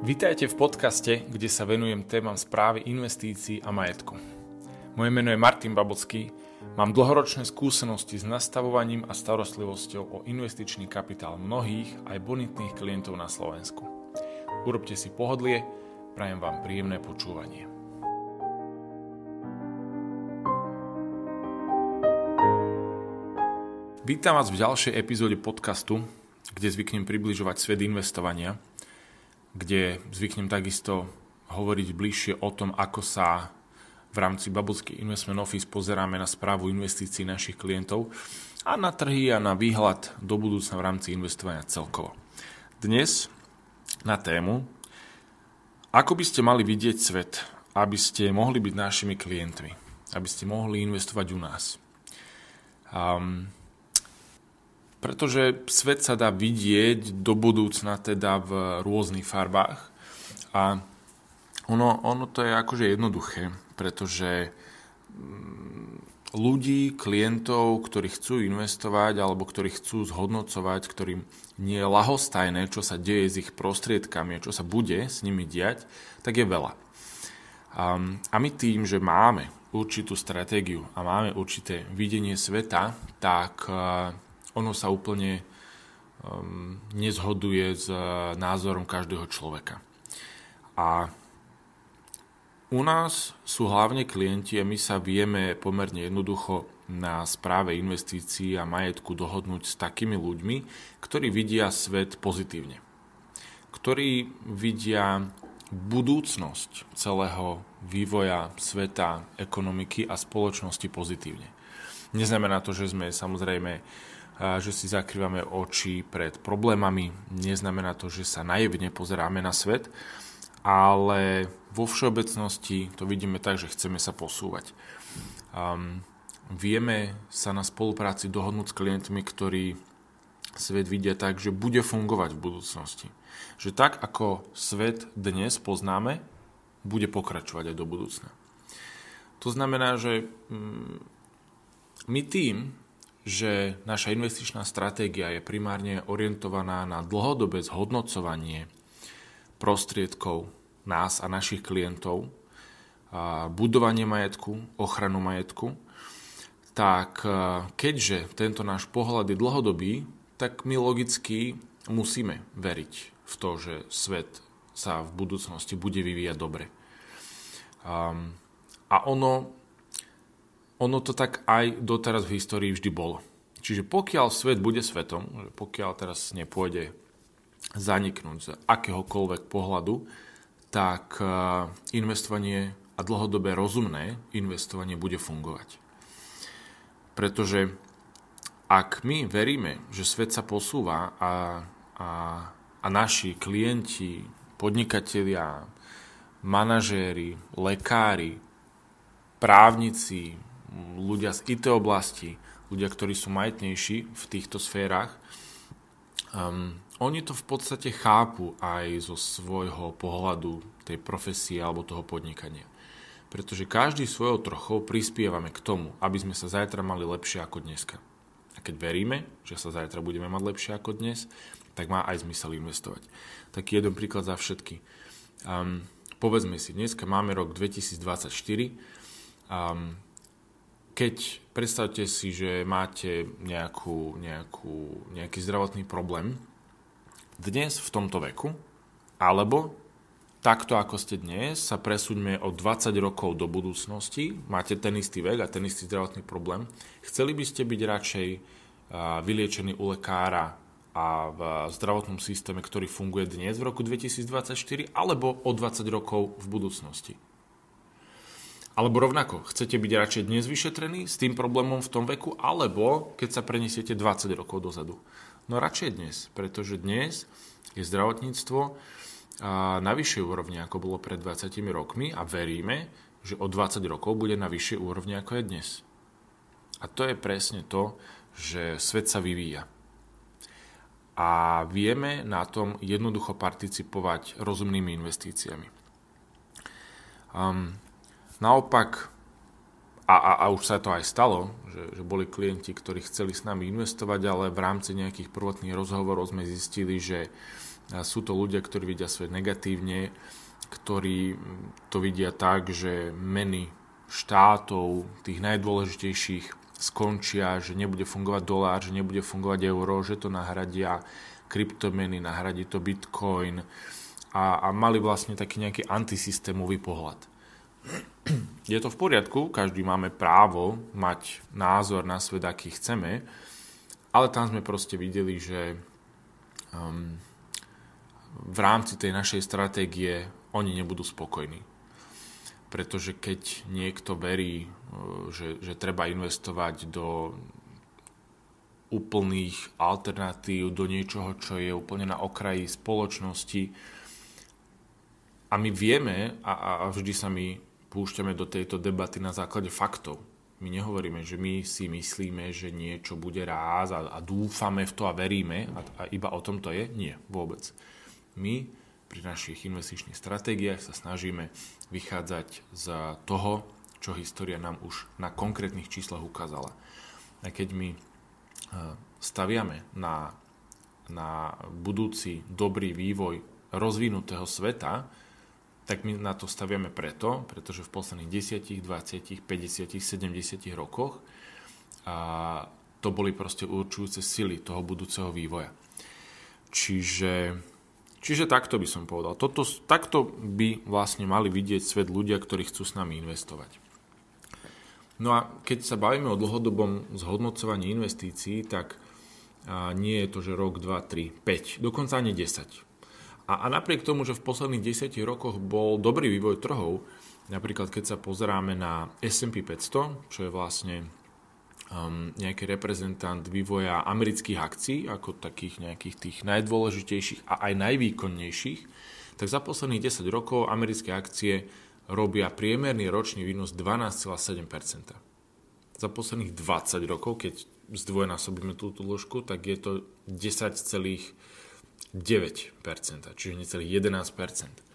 Vítajte v podcaste, kde sa venujem témam správy investícií a majetku. Moje meno je Martin Babocký, mám dlhoročné skúsenosti s nastavovaním a starostlivosťou o investičný kapitál mnohých aj bonitných klientov na Slovensku. Urobte si pohodlie, prajem vám príjemné počúvanie. Vítam vás v ďalšej epizóde podcastu, kde zvyknem približovať svet investovania – kde zvyknem takisto hovoriť bližšie o tom, ako sa v rámci Bubblesky Investment Office pozeráme na správu investícií našich klientov a na trhy a na výhľad do budúcna v rámci investovania celkovo. Dnes na tému, ako by ste mali vidieť svet, aby ste mohli byť našimi klientmi, aby ste mohli investovať u nás. Um, pretože svet sa dá vidieť do budúcna teda v rôznych farbách a ono, ono to je akože jednoduché, pretože mm, ľudí, klientov, ktorí chcú investovať alebo ktorí chcú zhodnocovať, ktorým nie je lahostajné, čo sa deje s ich prostriedkami a čo sa bude s nimi diať, tak je veľa. A my tým, že máme určitú stratégiu a máme určité videnie sveta, tak ono sa úplne um, nezhoduje s názorom každého človeka. A u nás sú hlavne klienti a my sa vieme pomerne jednoducho na správe investícií a majetku dohodnúť s takými ľuďmi, ktorí vidia svet pozitívne. Ktorí vidia budúcnosť celého vývoja sveta, ekonomiky a spoločnosti pozitívne. Neznamená to, že sme samozrejme že si zakrývame oči pred problémami. Neznamená to, že sa naivne pozeráme na svet, ale vo všeobecnosti to vidíme tak, že chceme sa posúvať. Um, vieme sa na spolupráci dohodnúť s klientmi, ktorí svet vidia tak, že bude fungovať v budúcnosti. Že tak, ako svet dnes poznáme, bude pokračovať aj do budúcna. To znamená, že mm, my tým, že naša investičná stratégia je primárne orientovaná na dlhodobé zhodnocovanie prostriedkov nás a našich klientov, a budovanie majetku, ochranu majetku, tak e, keďže tento náš pohľad je dlhodobý, tak my logicky musíme veriť v to, že svet sa v budúcnosti bude vyvíjať dobre. A ono ono to tak aj doteraz v histórii vždy bolo. Čiže pokiaľ svet bude svetom, pokiaľ teraz nepôjde zaniknúť z akéhokoľvek pohľadu, tak e, investovanie a dlhodobé rozumné investovanie bude fungovať. Pretože ak my veríme, že svet sa posúva a, a, a naši klienti, podnikatelia, manažéri, lekári, právnici, ľudia z IT oblasti, ľudia, ktorí sú majetnejší v týchto sférach, um, oni to v podstate chápu aj zo svojho pohľadu tej profesie alebo toho podnikania. Pretože každý svojou trochou prispievame k tomu, aby sme sa zajtra mali lepšie ako dneska. Keď veríme, že sa zajtra budeme mať lepšie ako dnes, tak má aj zmysel investovať. Taký jeden príklad za všetky. Um, povedzme si, dneska máme rok 2024, um, keď predstavte si, že máte nejakú, nejakú, nejaký zdravotný problém dnes v tomto veku, alebo takto ako ste dnes, sa presúďme o 20 rokov do budúcnosti, máte ten istý vek a ten istý zdravotný problém, chceli by ste byť radšej vyliečení u lekára a v zdravotnom systéme, ktorý funguje dnes v roku 2024, alebo o 20 rokov v budúcnosti. Alebo rovnako, chcete byť radšej dnes vyšetrení s tým problémom v tom veku, alebo keď sa prenesiete 20 rokov dozadu. No radšej dnes, pretože dnes je zdravotníctvo na vyššej úrovni, ako bolo pred 20 rokmi a veríme, že o 20 rokov bude na vyššej úrovni, ako je dnes. A to je presne to, že svet sa vyvíja. A vieme na tom jednoducho participovať rozumnými investíciami. Um, Naopak, a, a, a už sa to aj stalo, že, že boli klienti, ktorí chceli s nami investovať, ale v rámci nejakých prvotných rozhovorov sme zistili, že sú to ľudia, ktorí vidia svet negatívne, ktorí to vidia tak, že meny štátov, tých najdôležitejších, skončia, že nebude fungovať dolár, že nebude fungovať euro, že to nahradia kryptomeny, nahradí to bitcoin a, a mali vlastne taký nejaký antisystémový pohľad. Je to v poriadku, každý máme právo mať názor na svet, aký chceme, ale tam sme proste videli, že um, v rámci tej našej stratégie oni nebudú spokojní. Pretože keď niekto verí, uh, že, že treba investovať do úplných alternatív, do niečoho, čo je úplne na okraji spoločnosti, a my vieme, a, a vždy sa my púšťame do tejto debaty na základe faktov. My nehovoríme, že my si myslíme, že niečo bude ráz a, a dúfame v to a veríme a, a iba o tom to je. Nie, vôbec. My pri našich investičných stratégiách sa snažíme vychádzať z toho, čo história nám už na konkrétnych číslach ukázala. A keď my e, staviame na, na budúci dobrý vývoj rozvinutého sveta, tak my na to staviame preto, pretože v posledných 10, 20, 50, 70 rokoch a to boli proste určujúce sily toho budúceho vývoja. Čiže, čiže takto by som povedal. Toto, takto by vlastne mali vidieť svet ľudia, ktorí chcú s nami investovať. No a keď sa bavíme o dlhodobom zhodnocovaní investícií, tak nie je to, že rok, 2, 3, 5, dokonca ani 10 a, a napriek tomu, že v posledných desiatich rokoch bol dobrý vývoj trhov, napríklad keď sa pozeráme na S&P 500, čo je vlastne um, nejaký reprezentant vývoja amerických akcií, ako takých nejakých tých najdôležitejších a aj najvýkonnejších, tak za posledných 10 rokov americké akcie robia priemerný ročný výnos 12,7%. Za posledných 20 rokov, keď zdvojnásobíme túto dĺžku, tak je to 10, 9%, čiže necelých 11%.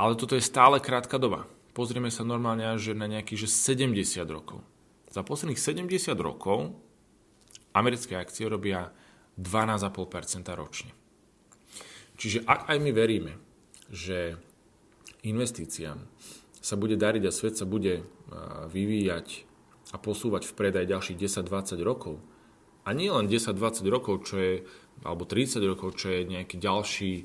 Ale toto je stále krátka doba. Pozrieme sa normálne až na nejakých 70 rokov. Za posledných 70 rokov americké akcie robia 12,5% ročne. Čiže ak aj my veríme, že investíciám sa bude dariť a svet sa bude vyvíjať a posúvať vpred aj ďalších 10-20 rokov, a nie len 10-20 rokov, čo je alebo 30 rokov, čo je nejaký ďalší,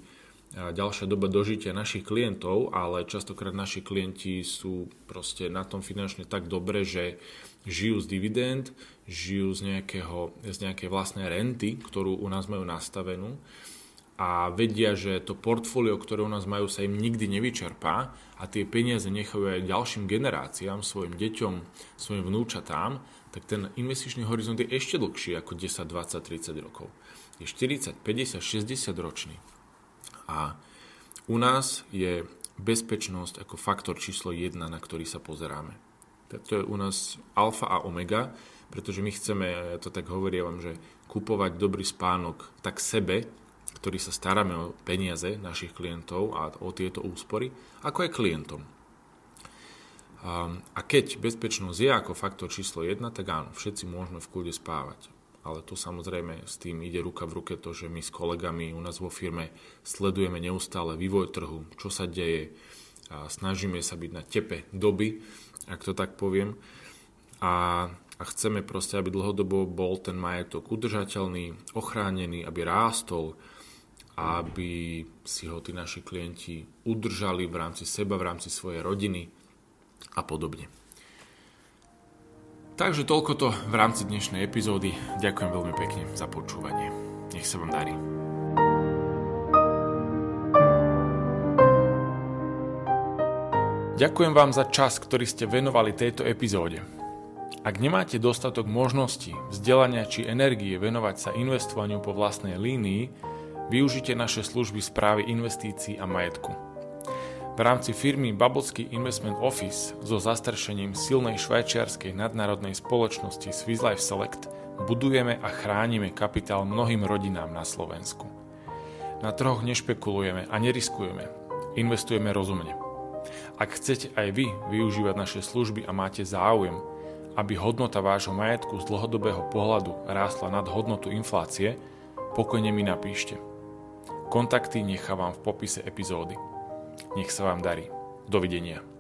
ďalšia doba dožitia našich klientov, ale častokrát naši klienti sú proste na tom finančne tak dobre, že žijú z dividend, žijú z, nejakého, z nejakej vlastnej renty, ktorú u nás majú nastavenú a vedia, že to portfólio, ktoré u nás majú, sa im nikdy nevyčerpá a tie peniaze nechajú aj ďalším generáciám, svojim deťom, svojim vnúčatám, tak ten investičný horizont je ešte dlhší ako 10, 20, 30 rokov je 40, 50, 60 ročný. A u nás je bezpečnosť ako faktor číslo 1, na ktorý sa pozeráme. To je u nás alfa a omega, pretože my chceme, ja to tak hovorím, že kupovať dobrý spánok tak sebe, ktorý sa staráme o peniaze našich klientov a o tieto úspory, ako aj klientom. A keď bezpečnosť je ako faktor číslo 1, tak áno, všetci môžeme v kľude spávať ale tu samozrejme s tým ide ruka v ruke to, že my s kolegami u nás vo firme sledujeme neustále vývoj trhu, čo sa deje, a snažíme sa byť na tepe doby, ak to tak poviem. A, a chceme proste, aby dlhodobo bol ten majetok udržateľný, ochránený, aby rástol, aby si ho tí naši klienti udržali v rámci seba, v rámci svojej rodiny a podobne. Takže toľko to v rámci dnešnej epizódy. Ďakujem veľmi pekne za počúvanie. Nech sa vám darí. Ďakujem vám za čas, ktorý ste venovali tejto epizóde. Ak nemáte dostatok možností, vzdelania či energie venovať sa investovaniu po vlastnej línii, využite naše služby správy investícií a majetku. V rámci firmy Babelsky Investment Office so zastrešením silnej švajčiarskej nadnárodnej spoločnosti Swiss Life Select budujeme a chránime kapitál mnohým rodinám na Slovensku. Na trhoch nešpekulujeme a neriskujeme. Investujeme rozumne. Ak chcete aj vy využívať naše služby a máte záujem, aby hodnota vášho majetku z dlhodobého pohľadu rástla nad hodnotu inflácie, pokojne mi napíšte. Kontakty nechávam v popise epizódy. Nech sa vám darí. Dovidenia.